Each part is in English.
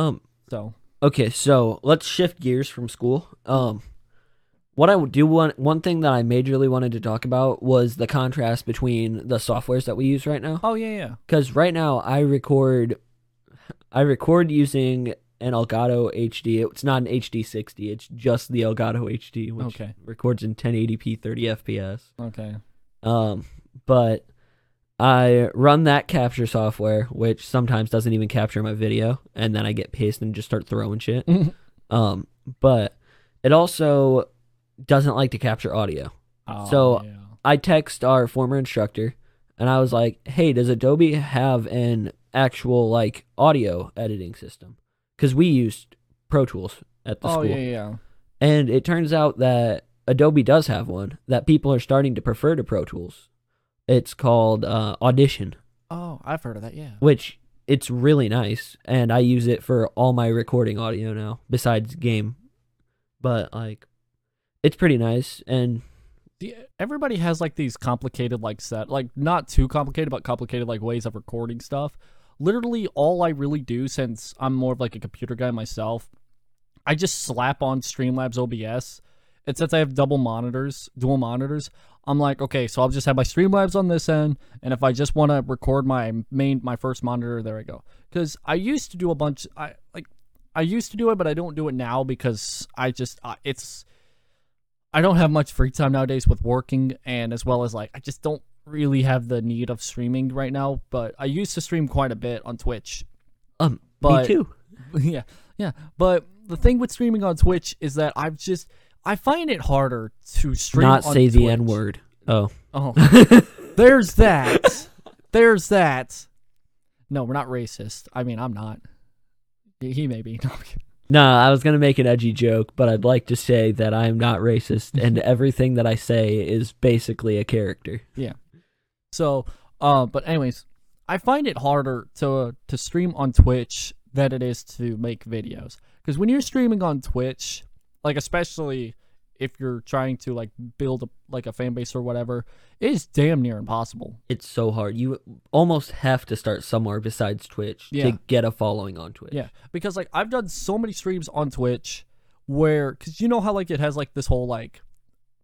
Um. So Okay, so let's shift gears from school. Um, what I would do one one thing that I majorly wanted to talk about was the contrast between the softwares that we use right now. oh yeah yeah Because right now I record, I record using an Elgato HD. It's not an HD 60. It's just the Elgato HD, which Okay. records in 1080p 30 FPS. okay Um, but I run that capture software, which sometimes doesn't even capture my video, and then I get pissed and just start throwing shit. Um, but it also doesn't like to capture audio. Oh, So- yeah. I text our former instructor, and I was like, "Hey, does Adobe have an actual like audio editing system? Because we used Pro Tools at the oh school, yeah yeah and it turns out that Adobe does have one that people are starting to prefer to Pro Tools. It's called uh, Audition, oh I've heard of that yeah. Which it's really nice, and I use it for all my recording audio now, besides game. But like, it's pretty nice, and the, everybody has like these complicated like set like not too complicated but complicated like ways of recording stuff. Literally all i really do since i'm more of like a computer guy myself i just slap on streamlabs obs and since i have double monitors dual monitors i'm like okay so i'll just have my streamlabs on this end and if i just want to record my main my first monitor there i go because i used to do a bunch i like i used to do it but i don't do it now because i just uh, it's I don't have much free time nowadays with working and as well as like I just don't really have the need of streaming right now, but I used to stream quite a bit on Twitch. um, But- me too. yeah. Yeah, but the thing with streaming on Twitch is that I've just I find it harder to stream Not say the N word. Oh, Oh. There's that. There's that. No, we're not racist. I mean, I'm not. He may be. No. Nah, I was gonna make an edgy joke, but I'd like to say that I am not racist, and everything that I say is basically a character. Yeah. So, uh, but anyways, I find it harder to to stream on Twitch than it is to make videos. Because when you're streaming on Twitch, like especially if you're trying to like build a, like a fan base or whatever, it is damn near impossible. It's so hard. You almost have to start somewhere besides Twitch Yeah. to get a following on Twitch. Yeah, because like I've done so many streams on Twitch where, because you know how like it has like this whole like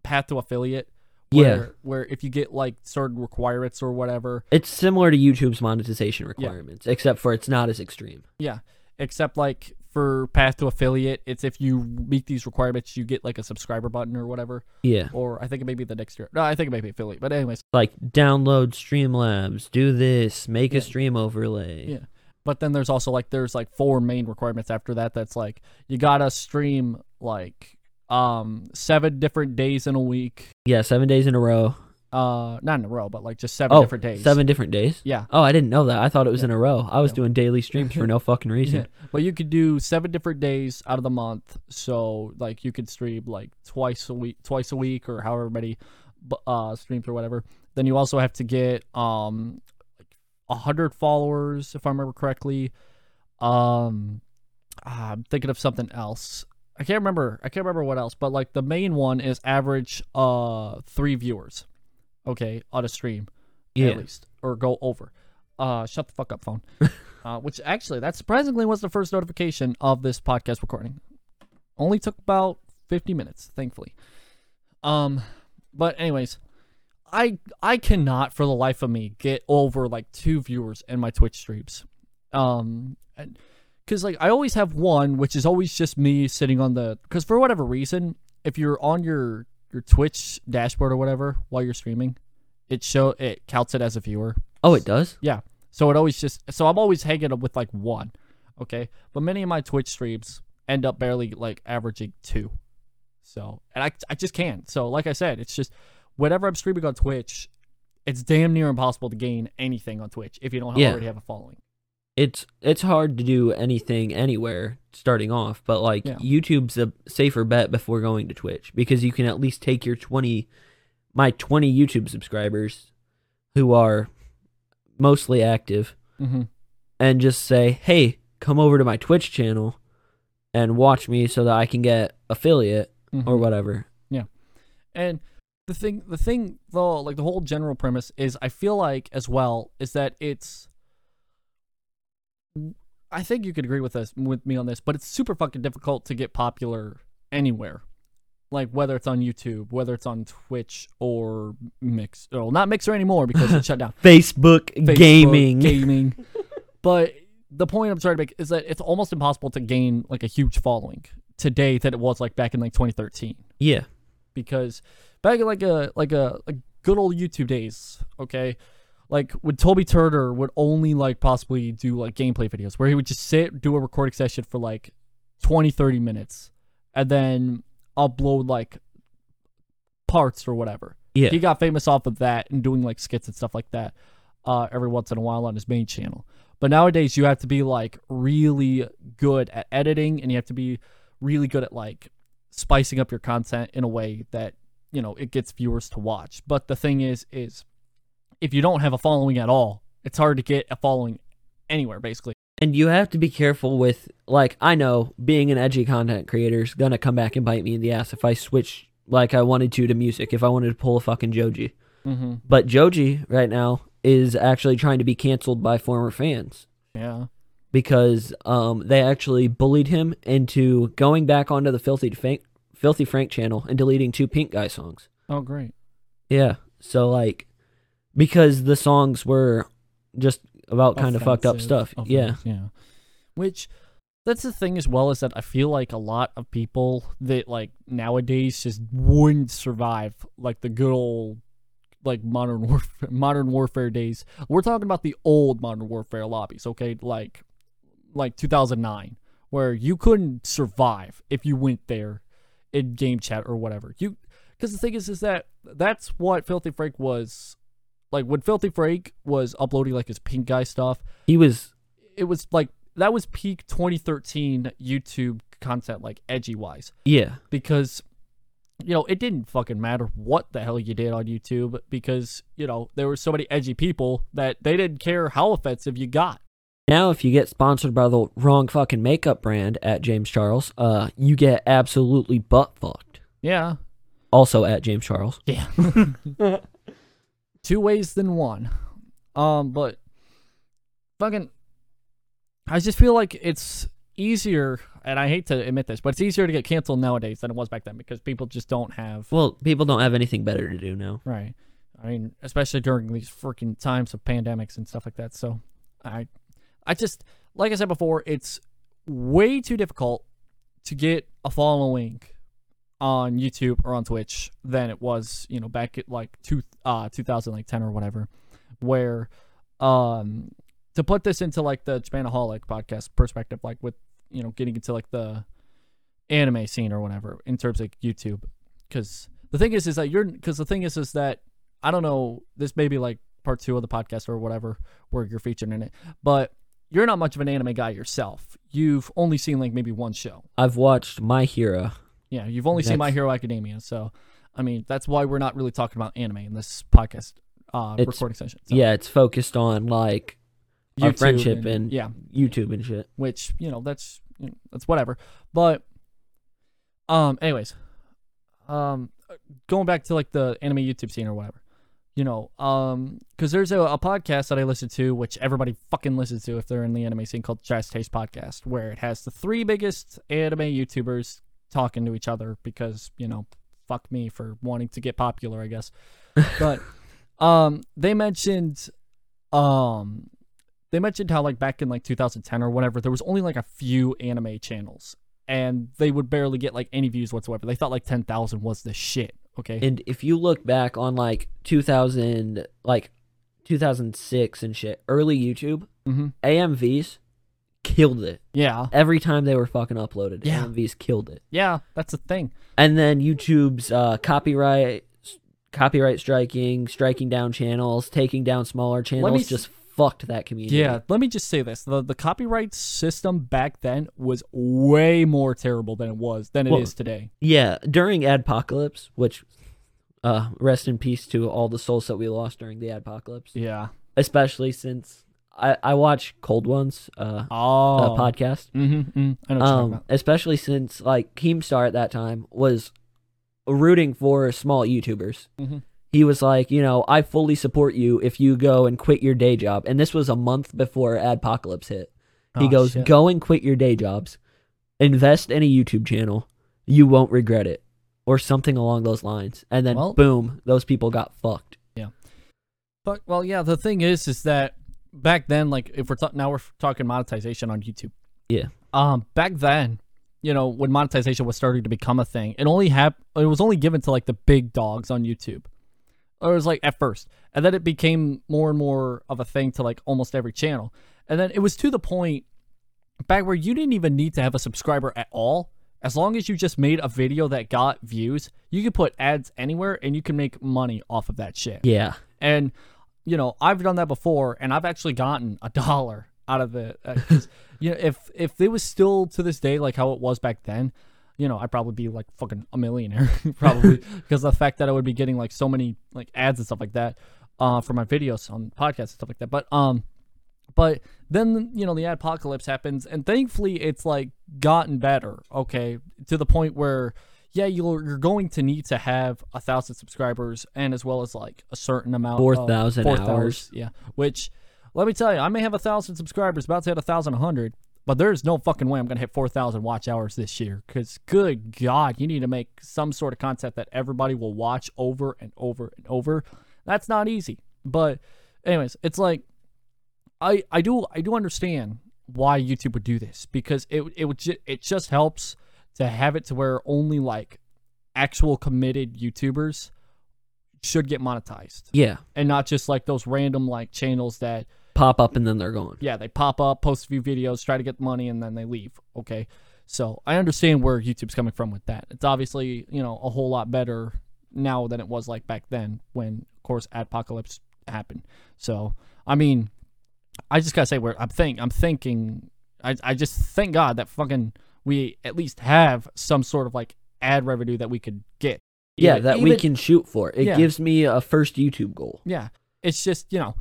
path to affiliate. Where, Yeah. Where if you get like certain requirements or whatever, It's similar to YouTube's monetization requirements, except for it's not as extreme. Yeah, except like for path to affiliate, it's if you meet these requirements, you get like a subscriber button or whatever. Yeah. Or I think it may be the next year. No, I think it may be affiliate. But anyways, Like download Streamlabs, do this, make Yeah. a stream overlay. Yeah. but then there's also like there's like four main requirements after that. That's like you gotta stream like um seven different days in a week. Yeah, seven days in a row. Uh, not in a row, but like just seven Oh, different days. seven different days. Yeah. Oh, I didn't know that. I thought it was in a row. I was doing daily streams for no fucking reason. Yeah. But you could do seven different days out of the month. So like you could stream like twice a week, twice a week, or however many bu- uh streams or whatever. Then you also have to get um like a hundred followers, if I remember correctly. Um, ah, I'm thinking of something else. I can't remember. I can't remember what else. But like the main one is average uh three viewers. Okay, on a stream Yeah. at least, or go over. Uh, shut the fuck up, phone. uh, which actually, that surprisingly was the first notification of this podcast recording. Only took about fifty minutes, thankfully. Um, but anyways, I I cannot for the life of me get over like two viewers in my Twitch streams. Um, and because like I always have one, which is always just me sitting on the. Because for whatever reason, if you're on your your Twitch dashboard or whatever while you're streaming, it show it counts it as a viewer. Oh, it does. Yeah. So it always just so I'm always hanging up with like one. Okay. But many of my Twitch streams end up barely like averaging two. So and I I just can't. So like I said, it's just whenever I'm streaming on Twitch, it's damn near impossible to gain anything on Twitch if you don't Yeah. already have a following. It's it's hard to do anything anywhere starting off, but like Yeah. YouTube's a safer bet before going to Twitch because you can at least take your twenty, my twenty YouTube subscribers, who are mostly active, Mm-hmm. and just say, "Hey, come over to my Twitch channel and watch me so that I can get affiliate Mm-hmm. or whatever." Yeah. And the thing, the thing, though, like the whole general premise is, I feel like as well is that it's. I think you could agree with us with me on this, but it's super fucking difficult to get popular anywhere. Like whether it's on YouTube, whether it's on Twitch or Mix, well, not Mixer anymore because it's shut down. Facebook, Facebook, gaming. gaming. but the point I'm trying to make is that it's almost impossible to gain like a huge following today that it was like back in like 2013 yeah. because back in like a like a, a good old YouTube days, okay, like when Toby Turner would only like possibly do like gameplay videos where he would just sit do a recording session for like 20 30 minutes and then upload like parts or whatever. Yeah. He got famous off of that and doing like skits and stuff like that uh, every once in a while on his main channel. But nowadays, you have to be like really good at editing and you have to be really good at like spicing up your content in a way that, you know, it gets viewers to watch. But the thing is, is if you don't have a following at all, it's hard to get a following anywhere, basically. And you have to be careful with, like, I know being an edgy content creator is gonna come back and bite me in the ass if I switch like I wanted to to music, if I wanted to pull a fucking Joji. Mm-hmm. But Joji right now is actually trying to be canceled by former fans Yeah. because um, they actually bullied him into going back onto the Filthy Frank, Filthy Frank channel and deleting two Pink Guy songs. Oh, great. Yeah. So like because the songs were just about kind of fucked up stuff. Yeah. Yeah. Which that's the thing as well is that I feel like a lot of people that like nowadays just wouldn't survive like the good old like modern warfare modern warfare days. We're talking about the old modern warfare lobbies, okay? Like like 2009 where you couldn't survive if you went there in game chat or whatever. You because the thing is is that that's what Filthy Frank was like when Filthy Frank was uploading like his pink guy stuff, He was it was like that was peak 2013 YouTube content, like edgy wise, yeah. because you know it didn't fucking matter what the hell you did on YouTube because you know there were so many edgy people that they didn't care how offensive you got. Now if you get sponsored by the wrong fucking makeup brand at James Charles, uh you get absolutely butt fucked. Yeah, Also at James Charles. yeah. Two ways than one. Um, but fucking, I just feel like it's easier, and I hate to admit this, but it's easier to get canceled nowadays than it was back then because people just don't have Well, people don't have anything better to do now. right. I mean, especially during these freaking times of pandemics and stuff like that. So, I, I just like I said before, it's way too difficult to get a following on YouTube or on Twitch than it was, you know, back at like two uh 2010 or whatever, where um to put this into like the Japanaholic podcast perspective, like with you know getting into like the anime scene or whatever in terms of YouTube, because the thing is is that you're because the thing is is that I don't know this may be like part two of the podcast or whatever where you're featured in it, but you're not much of an anime guy yourself. You've only seen like maybe one show. I've watched My Hero. Yeah, you've only seen My Hero Academia, so I mean that's why we're not really talking about anime in this podcast uh, recording session. So, Yeah, it's focused on like our YouTube friendship and, yeah, YouTube and shit. which you know that's you know, that's whatever. But um, anyways, um, going back to like the anime YouTube scene or whatever, you know, um, because there's a, a podcast that I listen to, which everybody fucking listens to if they're in the anime scene called Trash Taste Podcast, where it has the three biggest anime YouTubers talking to each other because you know, fuck me for wanting to get popular, I guess. But um, they mentioned um they mentioned how like back in like 2010 or whatever there was only like a few anime channels and they would barely get like any views whatsoever they thought like 10,000 was the shit okay And if you look back on like 2000, like 2006 and shit, early YouTube, mm-hmm. AMVs killed it. yeah Every time they were fucking uploaded, Yeah. AMVs killed it. yeah that's the thing And then YouTube's uh, copyright, copyright striking, striking down channels, taking down smaller channels, s- just fucked that community. yeah let me just say this the the copyright system back then was way more terrible than it was than it is Well- today Yeah, during Adpocalypse, which uh rest in peace to all the souls that we lost during the Adpocalypse. yeah Especially since I I watch Cold Ones uh, oh uh podcast. mm-hmm, mm, i know what you're talking Um about especially since like Keemstar at that time was rooting for small YouTubers. Mhm. He was like, you know, I fully support you if you go and quit your day job. And this was a month before Adpocalypse hit. He Oh, goes, shit. "Go and quit your day jobs, invest in a YouTube channel. You won't regret it." Or something along those lines. And then Well- boom, those people got fucked. Yeah. But well, yeah. The thing is, is that back then, like, if we're ta- now we're talking monetization on YouTube. Yeah. Um, back then, you know, when monetization was starting to become a thing, it only hap- It was only given to like the big dogs on YouTube. Or it was like at first, and then it became more and more of a thing to like almost every channel, and then it was to the point back where you didn't even need to have a subscriber at all. As long as you just made a video that got views, you could put ads anywhere and you can make money off of that shit. Yeah. And you know, I've done that before, and I've actually gotten a dollar out of it. Uh, you know, if if it was still to this day like how it was back then, you know, I'd probably be like fucking a millionaire, probably because the fact that I would be getting like so many like ads and stuff like that uh, for my videos on podcasts and stuff like that. But um, but then you know the Adpocalypse happens, and thankfully it's like gotten better. Okay, to the point where yeah, you're you're going to need to have a thousand subscribers and as well as like a certain amount. of- 4,000 4,000, hours. Yeah, which let me tell you, I may have a thousand subscribers, about to hit a thousand a hundred. But there's no fucking way I'm gonna hit 4,000 watch hours this year. Cause good God, you need to make some sort of content that everybody will watch over and over and over. That's not easy. But anyways, it's like I I do I do understand why YouTube would do this because it it would ju- it just helps to have it to where only like actual committed YouTubers should get monetized. Yeah. and not just like those random like channels that Pop up and then they're gone. yeah they pop up post a few videos try to get money and then they leave. Okay. So i understand where youtube's coming from with that. It's obviously you know a whole lot better now than it was like back then when of course Adpocalypse happened. So i mean i just gotta say where i'm think i'm thinking i, I just thank god that fucking we at least have some sort of like ad revenue that we could get Yeah, Even- that we even- can shoot for. It Yeah. gives me a first YouTube goal. Yeah, it's just you know,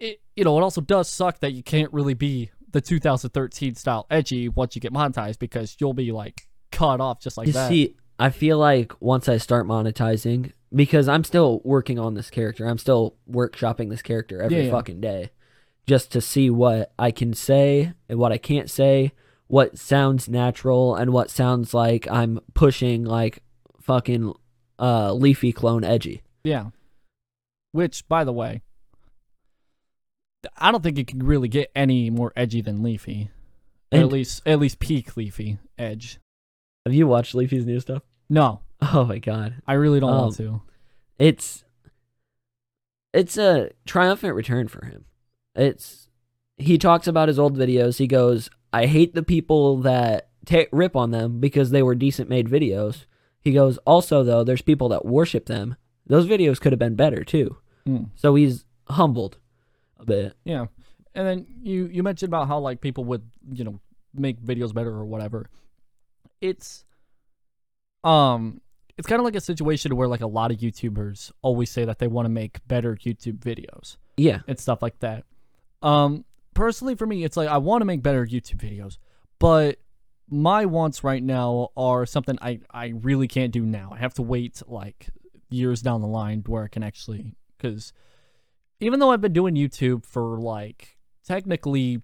it you know it also does suck that you can't really be the 2013 style edgy once you get monetized because you'll be like cut off just like you that. see, I feel like once I start monetizing, because I'm still working on this character, I'm still workshopping this character every Yeah, yeah. fucking day, just to see what I can say and what I can't say, what sounds natural and what sounds like I'm pushing like fucking uh leafy clone edgy. yeah. Which, by the way, I don't think it can really get any more edgy than Leafy. And- at least, at least peak Leafy edge. Have you watched Leafy's new stuff? No, Oh my god. I really don't Um, want to. it's it's a triumphant return for him. It's he talks about his old videos. He goes, "I hate the people that ta rip on them because they were decent made videos." He goes, "Also though, there's people that worship them. Those videos could have been better too." Mm. So he's humbled a bit. Yeah. And then you you mentioned about how like people would, you know, make videos better or whatever. It's um it's kind of like a situation where like a lot of YouTubers always say that they want to make better YouTube videos Yeah. and stuff like that. Um personally for me it's like I want to make better YouTube videos, but my wants right now are something I I really can't do now. I have to wait like years down the line where I can actually cuz even though I've been doing YouTube for like technically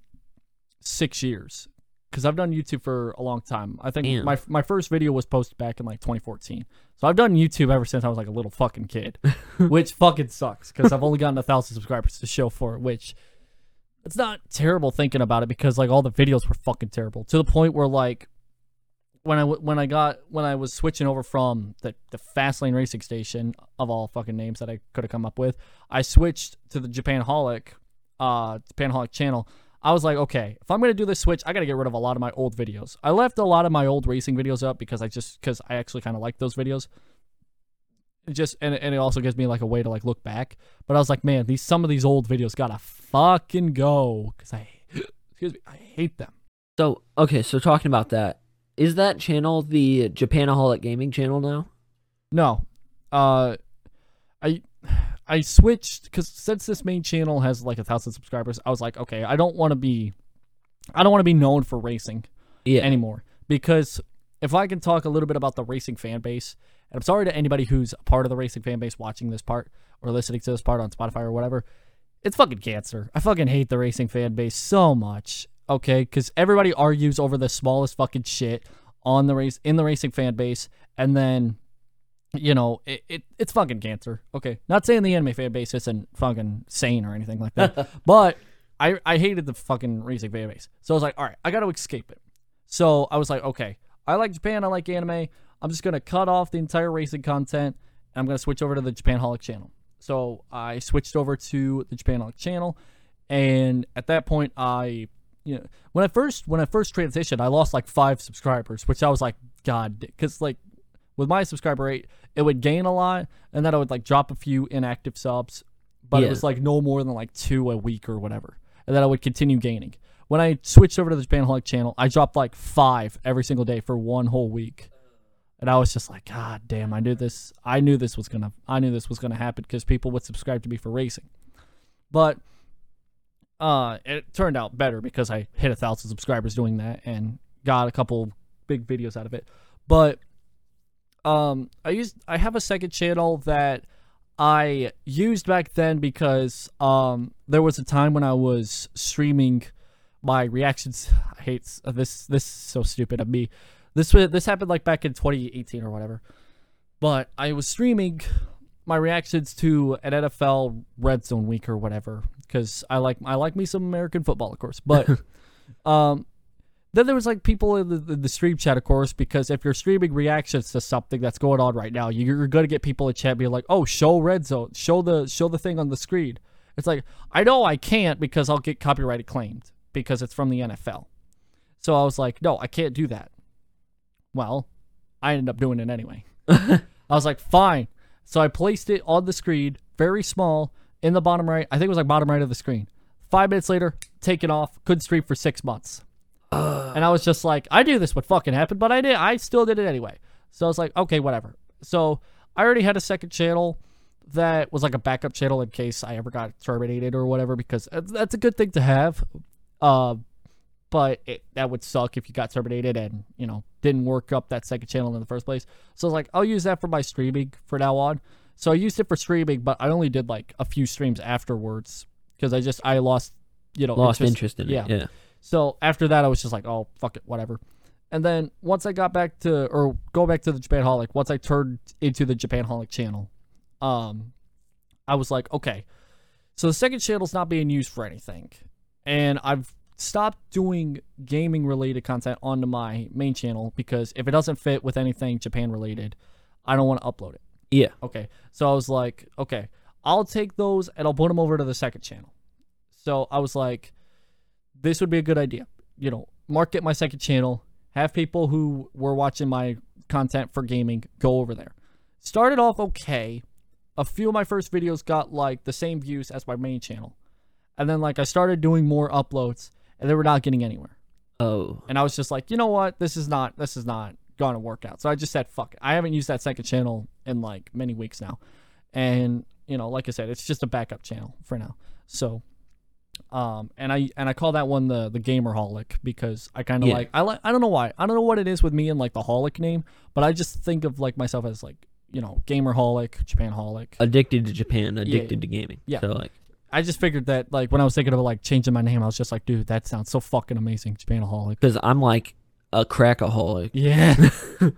6 years cuz I've done YouTube for a long time. I think Damn. my my first video was posted back in like 2014. So I've done YouTube ever since I was like a little fucking kid, which fucking sucks cuz I've only gotten a 1000 subscribers to show for it, which it's not terrible thinking about it because like all the videos were fucking terrible to the point where like when I when I got when I was switching over from the the Fastlane racing station of all fucking names that I could have come up with, I switched to the Japanholic, uh, Japanholic channel. I was like, okay, if I'm gonna do this switch, I gotta get rid of a lot of my old videos. I left a lot of my old racing videos up because I just because I actually kind of like those videos. Just and and it also gives me like a way to like look back. But I was like, man, these some of these old videos gotta fucking go because I excuse me, I hate them. So okay, so talking about that, is that channel the Japanaholic Gaming channel now? No, uh, I I switched because since this main channel has like a thousand subscribers, I was like, okay, I don't want to be, I don't want to be known for racing Yeah. anymore because if I can talk a little bit about the racing fan base, and I'm sorry to anybody who's a part of the racing fan base watching this part or listening to this part on Spotify or whatever, it's fucking cancer. I fucking hate the racing fan base so much. okay? Because everybody argues over the smallest fucking shit on the race in the racing fan base, and then you know it, it it's fucking cancer. Okay, not saying the anime fan base isn't fucking sane or anything like that, but I I hated the fucking racing fan base, so I was like, all right, I got to escape it. So I was like, okay, I like Japan, I like anime. I'm just gonna cut off the entire racing content. And I'm gonna switch over to the Japan Holic channel. So I switched over to the Japan Holic channel, and at that point, I, you know, when I first when I first transitioned, I lost like five subscribers, which I was like, God, because like with my subscriber rate, it would gain a lot, and then I would like drop a few inactive subs, but it was like no more than like two a week or whatever, and then I would continue gaining. When I switched over to the Japan Holic channel, I dropped like five every single day for one whole week. And I was just like, God damn, I knew this. I knew this was gonna. I knew this was gonna happen because people would subscribe to me for racing. But uh, it turned out better because I hit a thousand subscribers doing that and got a couple big videos out of it. But um, I used. I have a second channel that I used back then because um, there was a time when I was streaming my reactions. I hate this. This is so stupid of me. This this happened like back in 2018 or whatever. But I was streaming my reactions to an NFL Red Zone week or whatever because I like I like me some American football, of course. But um, then there was like people in the, the, the stream chat, of course, because if you're streaming reactions to something that's going on right now, you're gonna get people in chat being like, "Oh, show Red Zone, show the show the thing on the screen." It's like I know I can't because I'll get copyrighted claimed because it's from the NFL. So I was like, "No, I can't do that." Well, I ended up doing it anyway. I was like, fine. So I placed it on the screen, very small, in the bottom right. I think it was like bottom right of the screen. Five minutes later, take it off. Couldn't stream for six months. and I was just like, I knew this would fucking happen, but I did. I still did it anyway. So I was like, okay, whatever. So I already had a second channel that was like a backup channel in case I ever got terminated or whatever, because that's- that's a good thing to have. Uh, but it, that would suck if you got terminated and you know didn't work up that second channel in the first place. So I was like, I'll use that for my streaming for now on. So I used it for streaming, but I only did like a few streams afterwards because I just I lost you know Lost interest in yeah. it. Yeah. So after that, I was just like, oh fuck it, whatever. And then once I got back to or go back to the Japan Holic, once I turned into the Japan Holic channel, um, I was like, okay, so the second channel's not being used for anything, and I've stopped doing gaming related content onto my main channel because if it doesn't fit with anything Japan related, I don't want to upload it. Yeah. Okay. So I was like, okay, I'll take those and I'll put them over to the second channel. So I was like, this would be a good idea. You know, market my second channel, have people who were watching my content for gaming go over there. Started off okay. A few of my first videos got like the same views as my main channel. And then like I started doing more uploads and they were not getting anywhere. Oh. And I was just like, you know what? This is not this is not gonna work out. So I just said fuck it. I haven't used that second channel in like many weeks now. And, you know, like I said, it's just a backup channel for now. So um and I and I call that one the the gamer holic because I kinda Yeah. like I like I don't know why. I don't know what it is with me and like the holic name, but I just think of like myself as like, you know, gamer holic, Japan holic. Addicted to Japan, addicted to gaming. Yeah. So like I just figured that like when I was thinking of like changing my name, I was just like, dude, that sounds so fucking amazing, Japanaholic. because I'm like a crackaholic. Yeah.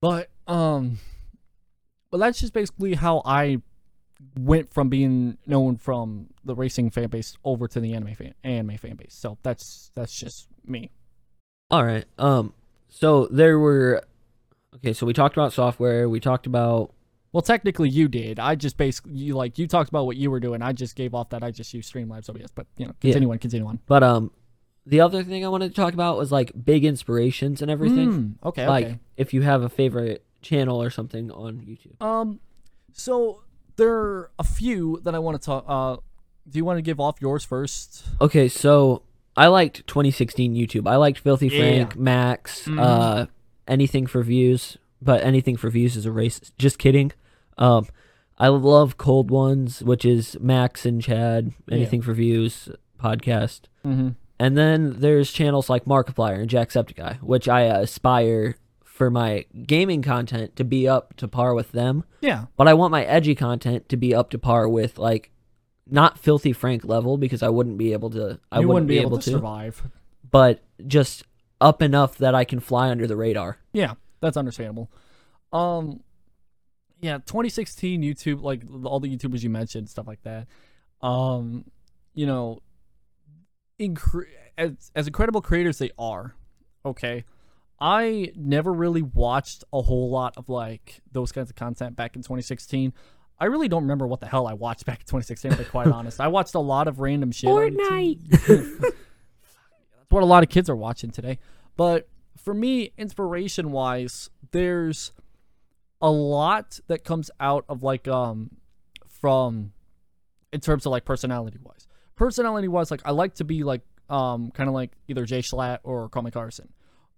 but um but that's just basically how I went from being known from the racing fan base over to the anime fan anime fan base. So that's that's just me. All right. Um. So there were. Okay. So we talked about software. We talked about. Well, technically you did. I just basically you like you talked about what you were doing. I just gave off that I just used Streamlabs OBS, but you know, Yeah. continue on, continue on. But um, the other thing I wanted to talk about was like big inspirations and everything. Mm, okay, like okay. if you have a favorite channel or something on YouTube. Um, so there are a few that I want to talk. Uh, do you want to give off yours first? Okay. So I liked 2016 YouTube. I liked Filthy Yeah. Frank, Max, Mhm. uh, anything for views. But anything for views is a race. Just kidding. Um, I love Cold Ones, which is Max and Chad. Anything for views podcast. Mm-hmm. And then there's channels like Markiplier and Jacksepticeye, which I aspire for my gaming content to be up to par with them. Yeah. But I want my edgy content to be up to par with like not filthy Frank level because I wouldn't be able to. I you wouldn't, be able, to, survive. but just up enough that I can fly under the radar. Yeah, that's understandable. Um, yeah, 2016 YouTube, like all the YouTubers you mentioned, stuff like that. Um, you know, incre- as as incredible creators they are, okay. I never really watched a whole lot of like those kinds of content back in 2016. I really don't remember what the hell I watched back in 2016. To be quite honest, I watched a lot of random shit. YouTube. That's what a lot of kids are watching today. But for me, inspiration wise, there's a lot that comes out of like um from in terms of like personality wise. Personality wise, like I like to be like um kind of like either Jay Schlatt or Call Me Carson.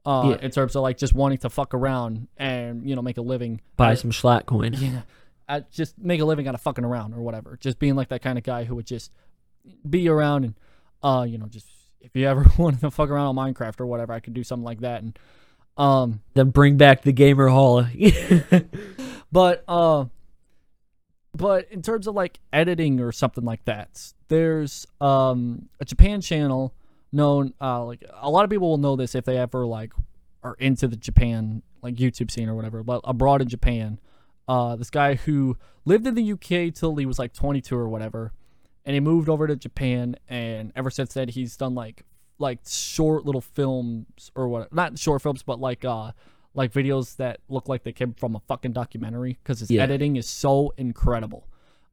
Uh, Yeah. in terms of like just wanting to fuck around and you know make a living Buy at- some Schlatt coin. yeah. I just make a living out of fucking around or whatever. Just being like that kind of guy who would just be around and uh, you know, just if you ever wanted to fuck around on Minecraft or whatever, I could do something like that. And um Then bring back the gamer hall. but uh but in terms of like editing or something like that, there's um a Japan channel known uh like a lot of people will know this if they ever like are into the Japan like YouTube scene or whatever, but abroad in Japan. Uh this guy who lived in the UK till he was like 22 or whatever, and he moved over to Japan and ever since then he's done like like short little films or what not short films but like uh like videos that look like they came from a fucking documentary because his Yeah. editing is so incredible.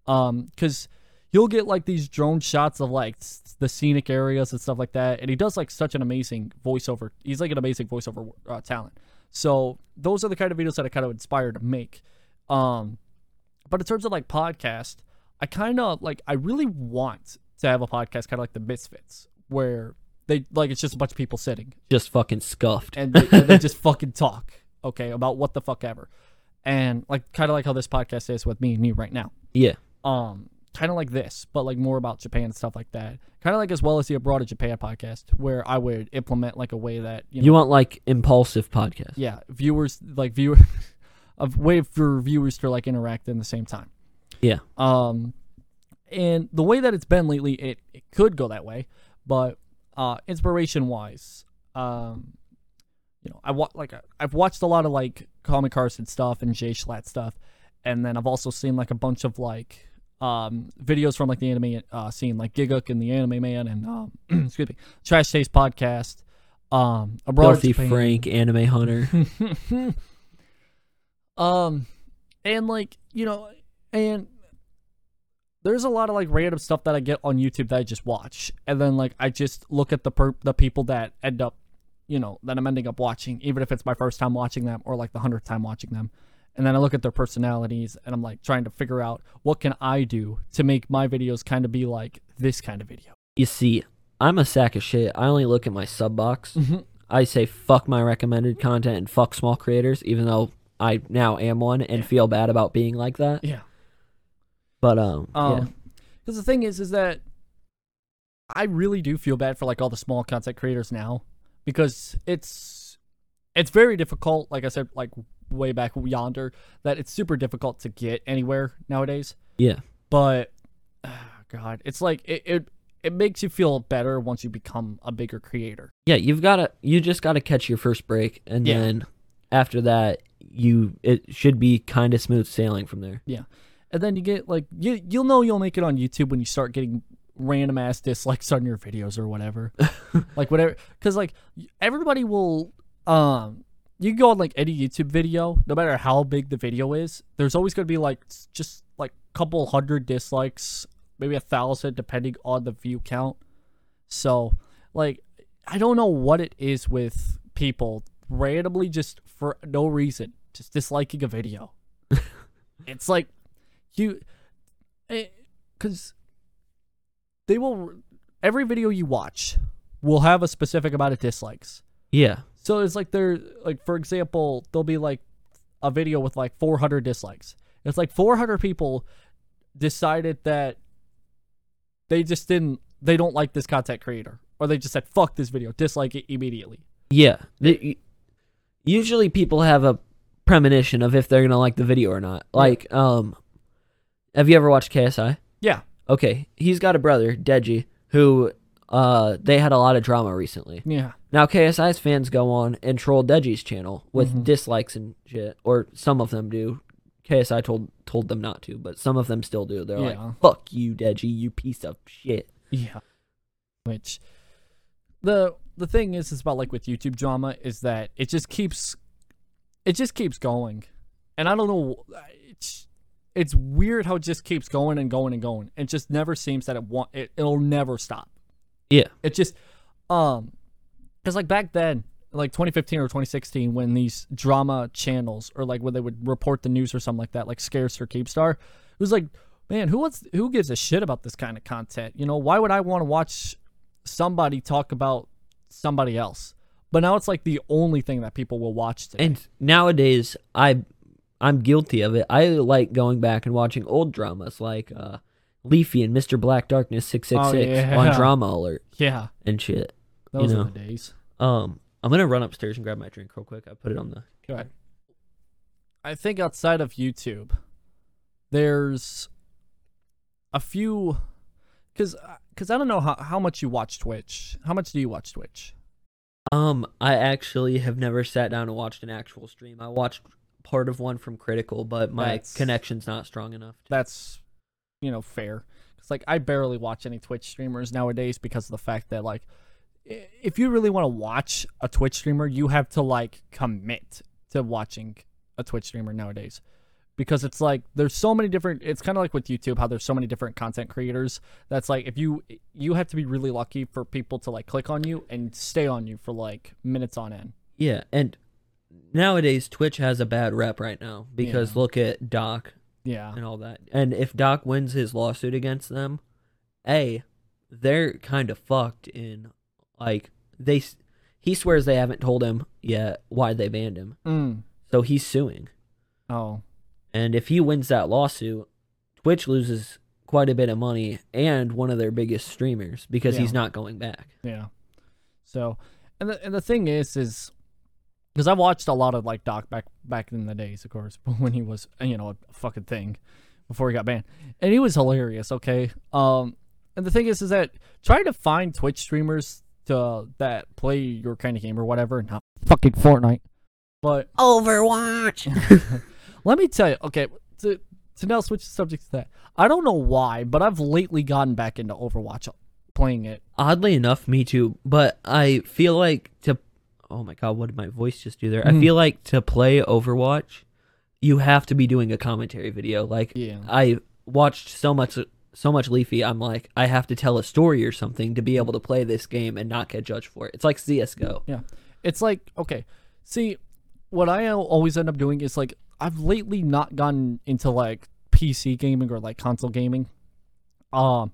Um, because you'll get like these drone shots of like the scenic areas and stuff like that, and he does like such an amazing voiceover. He's like an amazing voiceover uh, talent. So those are the kind of videos that I kind of inspired to make. Um, but in terms of like podcast, I kind of like I really want to have a podcast kind of like the Misfits, where they like it's just a bunch of people sitting Just fucking scuffed. and they, and they just fucking talk, okay, about what the fuck ever, and like kind of like how this podcast is with me and you right now. yeah. Um, kind of like this, but like more about Japan and stuff like that. Kind of like as well as the Abroad of Japan podcast, where I would implement like a way that you know, You want like impulsive podcast. yeah, viewers like viewer, a way for viewers to like interact in the same time. Yeah. Um, and the way that it's been lately, it, it could go that way, but uh, inspiration wise, um, you know, I wa- like I've watched a lot of like Call Me Carson stuff and Jay Schlatt stuff, and then I've also seen like a bunch of like um videos from like the anime uh scene, like Gigguk and the Anime Man, and um, excuse me, Trash Taste podcast, um, Abroad of Filthy Frank, anime hunter. um, and like you know, and there's a lot of like random stuff that I get on YouTube that I just watch, and then like I just look at the per- the people that end up, you know, that I'm ending up watching, even if it's my first time watching them or like the hundredth time watching them, and then I look at their personalities and I'm like trying to figure out what can I do to make my videos kind of be like this kind of video. you see, I'm a sack of shit. I only look at my sub box. Mhm. I say fuck my recommended content and fuck small creators, even though I now am one and feel bad about being like that. Yeah. But um, yeah. Um, because the thing is, is that I really do feel bad for like all the small content creators now because it's it's very difficult. Like I said, like way back yonder, that it's super difficult to get anywhere nowadays. Yeah. But ah, God, it's like it, it it makes you feel better once you become a bigger creator. Yeah, you've got to you just got to catch your first break and Yeah. then after that you it should be kind of smooth sailing from there. And then you get like you you'll know you'll make it on YouTube when you start getting random ass dislikes on your videos or whatever, like whatever. Because like everybody will, um, you can go on like any YouTube video, no matter how big the video is. There's always gonna be like just like a couple hundred dislikes, maybe a thousand, depending on the view count. So like I don't know what it is with people randomly just for no reason just disliking a video. it's like you because they will every video you watch will have a specific amount of dislikes Yeah. so it's like they're like for example there'll be like a video with like 400 dislikes it's like 400 people decided that they just didn't they don't like this content creator or they just said fuck this video dislike it immediately Yeah. Usually people have a premonition of if they're going to like the video or not. Like um have you ever watched KSI? yeah okay, he's got a brother, Deji, who uh they had a lot of drama recently. Yeah. Now KSI's fans go on and troll Deji's channel with Mhm. dislikes and shit, or some of them do. KSI told told them not to, but some of them still do. They're Yeah. like, "Fuck you, Deji, you piece of shit." Yeah. Which the the thing is is about like with YouTube drama is that it just keeps it just keeps going. And I don't know it's it's weird how it just keeps going and going and going. It just never seems that it want it, it'll never stop. Yeah. It just um cuz like back then like 2015 or 2016 when these drama channels or like when they would report the news or something like that like Scarce or Keemstar it was like man who wants who gives a shit about this kind of content you know why would I want to watch somebody talk about somebody else but now it's like the only thing that people will watch today. And nowadays, I I'm guilty of it. I like going back and watching old dramas like uh, Leafy and Mr. Black Darkness six six Oh, six yeah. on Drama Alert yeah and shit. those know. are the days Um, I'm gonna run upstairs and grab my drink real quick. I put it on the. Go ahead. I think outside of YouTube, there's a few, because because I don't know how, how much you watch Twitch. How much do you watch Twitch? Um, I actually have never sat down and watched an actual stream. I watched part of one from Critikal, but my That's- connection's not strong enough. To, That's, you know, fair. It's like I barely watch any Twitch streamers nowadays because of the fact that like, i- if you really want to watch a Twitch streamer, you have to like commit to watching a Twitch streamer nowadays. because it's like there's so many different it's kind of like with YouTube how there's so many different content creators that's like if you you have to be really lucky for people to like click on you and stay on you for like minutes on end. yeah, and nowadays Twitch has a bad rep right now because Yeah. look at Doc Yeah. and all that. And if Doc wins his lawsuit against them, a they're kind of fucked in like they s- he swears they haven't told him yet why they banned him. Mm. So he's suing. Oh. And if he wins that lawsuit, Twitch loses quite a bit of money and one of their biggest streamers because he's not going back. Yeah. So, and the and the thing is, is because I watched a lot of like Doc back back in the days, of course, when he was you know a fucking thing before he got banned, and he was hilarious. Okay. Um, and the thing is, is that trying to find Twitch streamers to that play your kind of game or whatever, not fucking Fortnite, but Overwatch. let me tell you, okay, to, to now switch the subject to that. I don't know why, but I've lately gotten back into Overwatch, playing it. Oddly enough, me too. But I feel like to oh my god, what did my voice just do there? I Mhm. feel like to play Overwatch, you have to be doing a commentary video. Like Yeah. I watched so much so much Leafy, I'm like, I have to tell a story or something to be able to play this game and not get judged for it. It's like CS:GO. Yeah. It's like, okay, see, what I always end up doing is like, I've lately not gotten into like PC gaming or like console gaming. Um,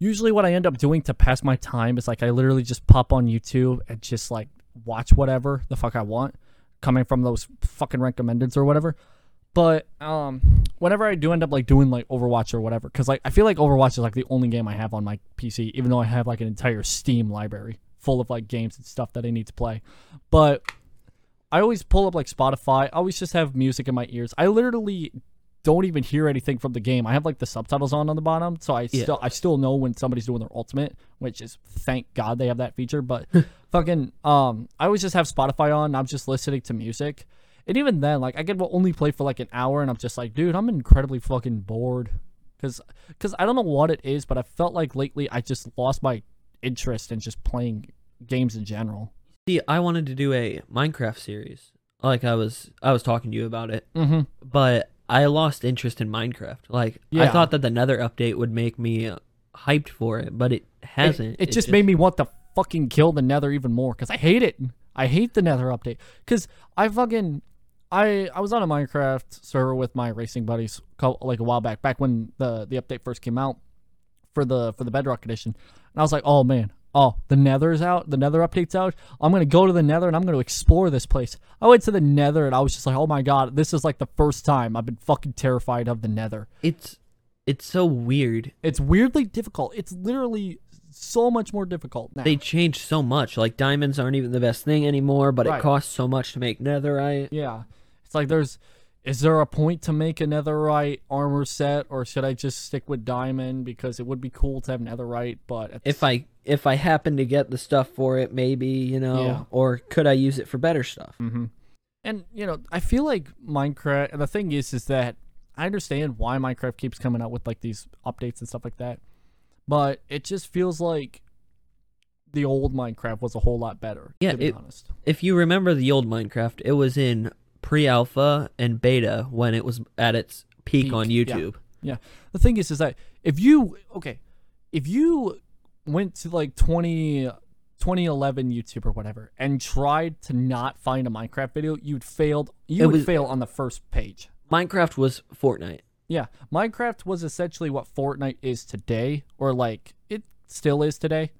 usually what I end up doing to pass my time is like, I literally just pop on YouTube and just like watch whatever the fuck I want coming from those fucking recommendeds or whatever. But um, whenever I do end up like doing like Overwatch or whatever, because like I feel like Overwatch is like the only game I have on my PC, even though I have like an entire Steam library full of like games and stuff that I need to play. But I always pull up like Spotify. I always just have music in my ears. I literally don't even hear anything from the game. I have like the subtitles on on the bottom, so I Yeah. still I still know when somebody's doing their ultimate, which is thank God they have that feature. But fucking um, I always just have Spotify on. I'm just listening to music, and even then, like I can only play for like an hour, and I'm just like, dude, I'm incredibly fucking bored. Cause, cause I don't know what it is, but I felt like lately I just lost my interest in just playing games in general. See, I wanted to do a Minecraft series. Like I was I was talking to you about it. Mm-hmm. but I lost interest in Minecraft. Like I thought that the Nether update would make me hyped for it, but it hasn't. It, it just made me want to fucking kill the Nether even more because I hate it. I hate the Nether update because I fucking I I was on a Minecraft server with my racing buddies like a while back, back when the the update first came out for the for the Bedrock edition, and I was like, oh man. Oh, the Nether's out. The Nether update's out. I'm gonna go to the Nether and I'm gonna explore this place. I went to the Nether and I was just like, oh my god, this is like the first time I've been fucking terrified of the Nether. It's it's so weird. It's weirdly difficult. It's literally so much more difficult now. They changed so much. Like diamonds aren't even the best thing anymore, but Right. it costs so much to make netherite. Yeah. It's like there's is there a point to make a netherite armor set, or should I just stick with diamond because it would be cool to have netherite? But If I if I happen to get the stuff for it, maybe you know, Yeah. or could I use it for better stuff? hmm And you know, I feel like Minecraft. And the thing is, is that I understand why Minecraft keeps coming out with like these updates and stuff like that, but it just feels like the old Minecraft was a whole lot better. Yeah, to be it- honest. If you remember the old Minecraft, it was in pre-alpha and beta when it was at its peak, Peak, on YouTube. yeah. YouTube. The thing is, is that if you okay, if you went to like 20, 2011 YouTube or whatever and tried to not find a Minecraft video, you'd failed. You It would was- fail on the first page. Minecraft was Fortnite. Yeah, Minecraft was essentially what Fortnite is today, or like it still is today.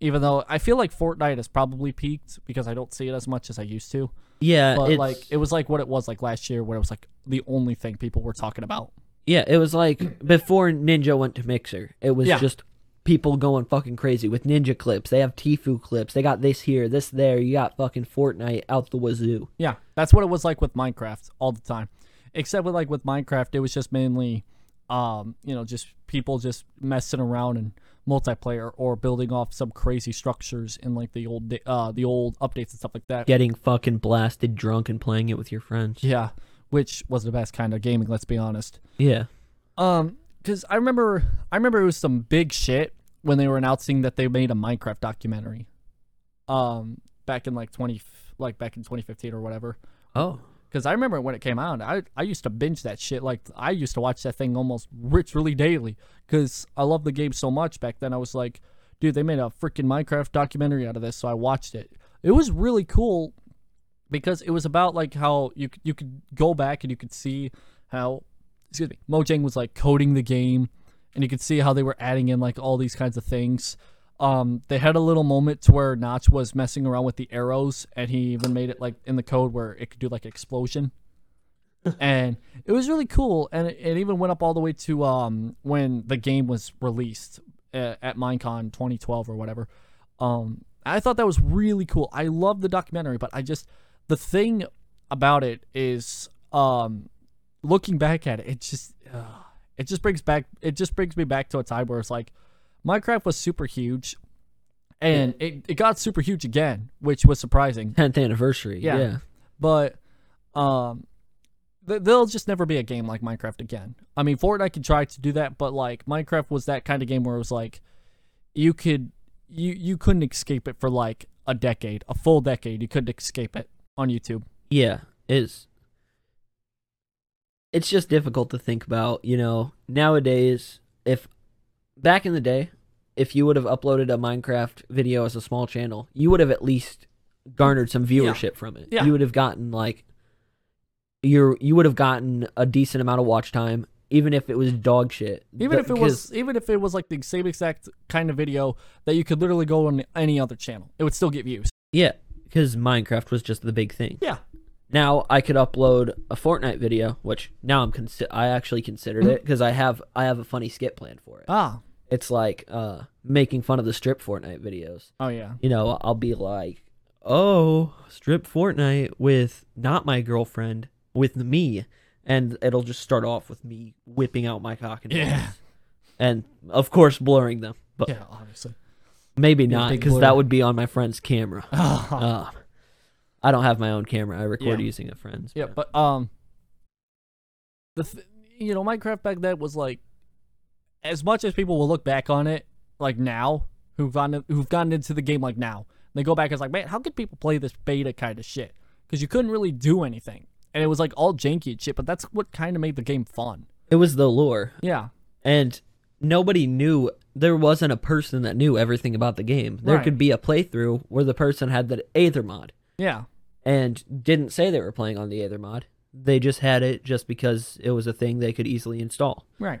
Even though I feel like Fortnite has probably peaked because I don't see it as much as I used to. Yeah, But it's, like it was like what it was like last year, where it was like the only thing people were talking about. yeah, it was like before Ninja went to Mixer. It was Yeah. just people going fucking crazy with Ninja clips. They have Tfue clips. They got this here, this there. You got fucking Fortnite out the wazoo. Yeah, that's what it was like with Minecraft all the time. Except with like with Minecraft, it was just mainly, um, you know, just people just messing around and multiplayer or building off some crazy structures in like the old, uh, the old updates and stuff like that. Getting fucking blasted drunk and playing it with your friends. Yeah, which was the best kind of gaming. Let's be honest. Yeah. Um, because I remember, I remember it was some big shit when they were announcing that they made a Minecraft documentary. Um, back in like twenty, like back in twenty fifteen or whatever. Oh. Because I remember when it came out, I I used to binge that shit. Like I used to watch that thing almost literally daily. Because I loved the game so much back then. I was like, dude, they made a freaking Minecraft documentary out of this, so I watched it. It was really cool because it was about like how you you could go back and you could see how excuse me Mojang was like coding the game, and you could see how they were adding in like all these kinds of things. Um, they had a little moment to where Notch was messing around with the arrows, and he even made it like in the code where it could do like explosion, and it was really cool. And it, it even went up all the way to um when the game was released at, at Minecon 2012 or whatever. Um, I thought that was really cool. I love the documentary, but I just the thing about it is um looking back at it, it just uh, it just brings back it just brings me back to a time where it's like Minecraft was super huge, and it, it got super huge again, which was surprising. 10th anniversary. Yeah. Yeah. But um, th- there'll just never be a game like Minecraft again. I mean, Fortnite could try to do that, but like Minecraft was that kind of game where it was like you could you you couldn't escape it for like a decade, a full decade. You couldn't escape it on YouTube. Yeah, it's it's just difficult to think about, you know, nowadays if back in the day, if you would have uploaded a Minecraft video as a small channel, you would have at least garnered some viewership from it. Yeah. You would have gotten like you're you would have gotten a decent amount of watch time even if it was dog shit. Even if it was even if it was like the same exact kind of video that you could literally go on any other channel, it would still get views. yeah, cuz Minecraft was just the big thing. Yeah. Now I could upload a Fortnite video, which now I'm consi- I actually considered it because I have I have a funny skit planned for it. Ah. It's like uh making fun of the strip Fortnite videos. Oh yeah. You know, I'll be like, "Oh, strip Fortnite with not my girlfriend, with me." And it'll just start off with me whipping out my cock and balls. Yeah. And of course blurring them. But Yeah, obviously. maybe Yeah, not because that would be on my friend's camera. Ah. Uh, I don't have my own camera. I record Yeah. using a friend's. Yeah, but um, the th- you know Minecraft back then was like, as much as people will look back on it like now, who've gotten who've gotten into the game like now, they go back and it's like, man, how could people play this beta kind of shit? Because you couldn't really do anything, and it was like all janky and shit. But that's what kind of made the game fun. it was the lure. Yeah, and nobody knew there wasn't a person that knew everything about the game there Right. could be a playthrough where the person had the aether mod yeah, and didn't say they were playing on the aether mod they just had it just because it was a thing they could easily install right,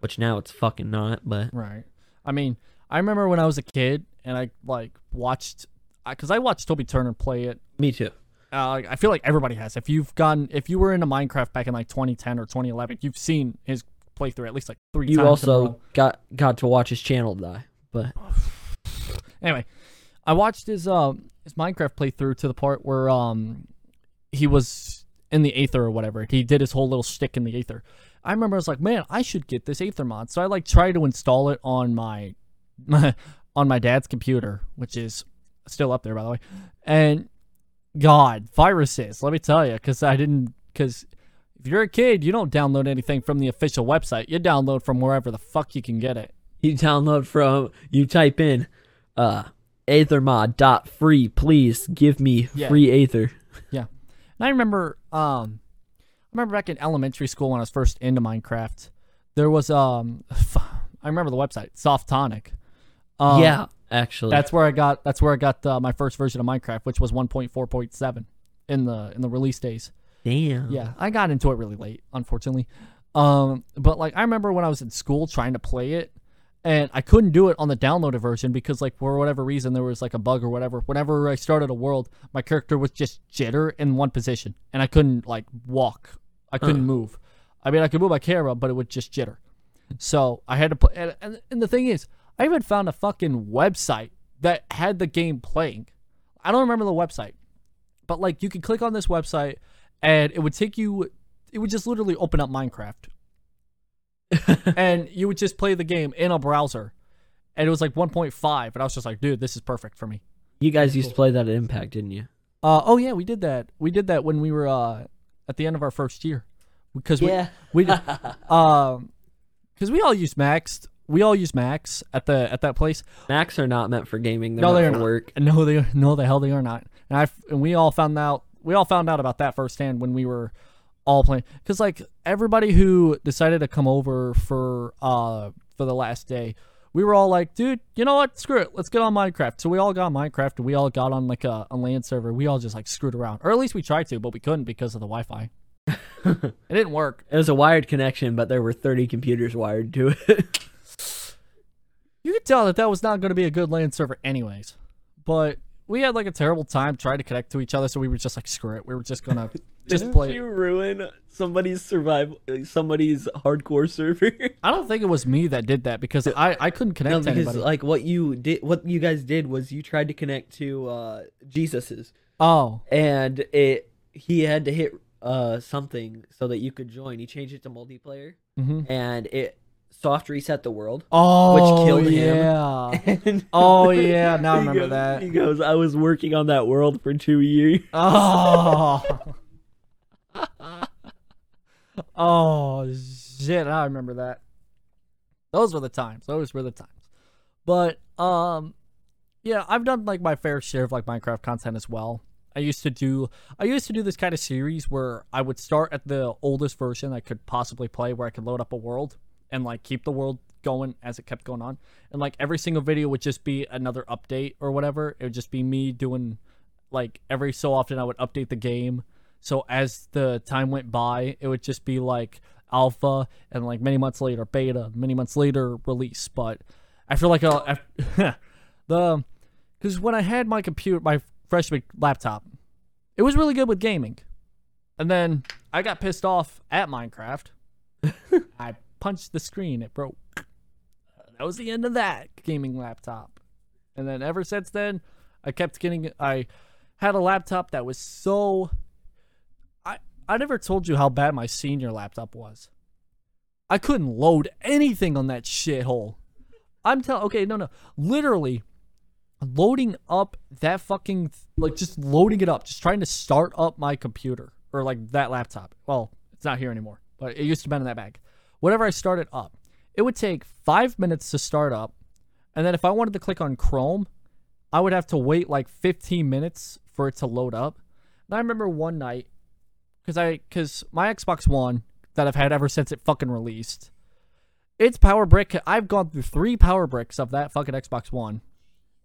which now it's fucking not but right. I mean, I remember when I was a kid and I like watched, because I watched Toby Turner play it me too uh, I feel like everybody has. If you've gone, if you were into Minecraft back in like 2010 or 2011, you've seen his playthrough at least like three you times. in a also got got to watch his channel die but anyway, I watched his um his Minecraft playthrough to the part where um he was in the Aether or whatever. He did his whole little stick in the Aether. I remember I was like, man, I should get this Aether mod. So I like tried to install it on my, my on my dad's computer, which is still up there by the way. And God, viruses. Let me tell you, because I didn't. Because if you're a kid, you don't download anything from the official website. You download from wherever the fuck you can get it. You download from you type in uh aethermod dot free. Please give me Yeah. free aether. Yeah. And I remember, um, remember back in elementary school when I was first into Minecraft, there was um, I remember the website Softonic. Um, yeah, actually. that's where I got that's where I got uh, my first version of Minecraft, which was 1.4.7 in the in the release days. damn. Yeah, I got into it really late, unfortunately. Um, but like I remember when I was in school trying to play it, and I couldn't do it on the downloaded version because like for whatever reason there was like a bug or whatever. Whenever I started a world, my character was just jitter in one position, and I couldn't like walk. I couldn't move. I mean, I could move my camera, but it would just jitter. So I had to put. And, and, and the thing is, I even found a fucking website that had the game playing. I don't remember the website, but like you could click on this website and it would take you it would just literally open up minecraft and you would just play the game in a browser and it was like 1.5 and i was just like dude this is perfect for me You guys used to play that at Impact, didn't you? uh, oh yeah we did that we did that when we were uh, at the end of our first year because we Yeah. we did, um because we all use Macs we all use Macs at the at that place Macs are not meant for gaming. They're No, they're not. work. No, they no the hell they are not. And I and we all found out we all found out about that firsthand when we were all playing because like everybody who decided to come over for uh for the last day, we were all like, dude, you know what? Screw it, let's get on Minecraft. So we all got Minecraft and we all got on like a, a LAN server. We all just like screwed around, or at least we tried to, but we couldn't because of the Wi-Fi. it didn't work. It was a wired connection, but there were 30 computers wired to it. You could tell that that was not going to be a good LAN server, anyways. But we had like a terrible time trying to connect to each other, so we were just like, screw it. We were just gonna just Didn't play. you ruin somebody's survival, somebody's hardcore server? I don't think it was me that did that because I I couldn't connect no, to because anybody. like what you did, what you guys did was you tried to connect to uh Jesus's, oh, and it he had to hit uh something so that you could join. He changed it to multiplayer, hmm and it soft reset the world. oh, which killed him. yeah. And Oh, yeah, now I remember goes- that. He goes, "I was working on that world for two years." Oh. oh shit! I remember that. Those were the times. Those were the times. But um, yeah, I've done like my fair share of like Minecraft content as well. I used to do I used to do this kind of series where I would start at the oldest version I could possibly play where I could load up a world and like keep the world going as it kept going on. And like every single video would just be another update or whatever. It would just be me doing like every so often I would update the game. So as the time went by, it would just be like alpha and like many months later beta, many months later release. But I feel like a the because when I had my computer, my freshman laptop, it was really good with gaming, and then I got pissed off at Minecraft. I punched the screen; it broke. That was the end of that gaming laptop. And then ever since then, I kept getting. I had a laptop that was so. I I never told you how bad my senior laptop was. I couldn't load anything on that shithole. I'm telling. Okay, no, no. Literally, loading up that fucking like just loading it up, just trying to start up my computer or like that laptop. Well, it's not here anymore, but it used to be in that bag. Whenever I started up, it would take five minutes to start up, and then if I wanted to click on Chrome, I would have to wait like 15 minutes for it to load up. And I remember one night, because I because my Xbox One that I've had ever since it fucking released, its power brick. I've gone through three power bricks of that fucking Xbox One,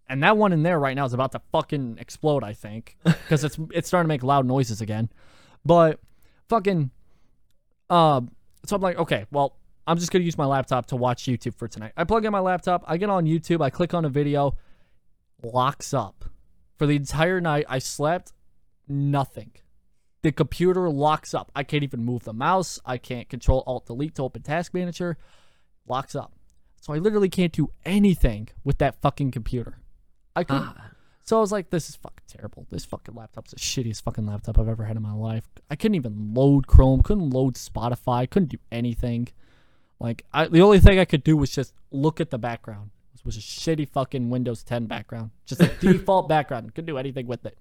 and that one in there right now is about to fucking explode. I think because it's it's starting to make loud noises again. But fucking, uh, so I'm like, okay, well, I'm just gonna use my laptop to watch YouTube for tonight. I plug in my laptop, I get on YouTube, I click on a video, locks up. For the entire night, I slept nothing. The computer locks up. I can't even move the mouse. I can't control Alt Delete to open Task Manager. Locks up. So I literally can't do anything with that fucking computer. I couldn't. Ah, So I was like, this is fucking terrible. This fucking laptop's the shittiest fucking laptop I've ever had in my life. I couldn't even load Chrome, couldn't load Spotify, couldn't do anything. Like I, the only thing I could do was just look at the background. It was a shitty fucking Windows 10 background, just a default background. Couldn't do anything with it.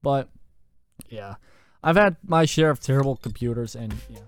But yeah, I've had my share of terrible computers, and yeah,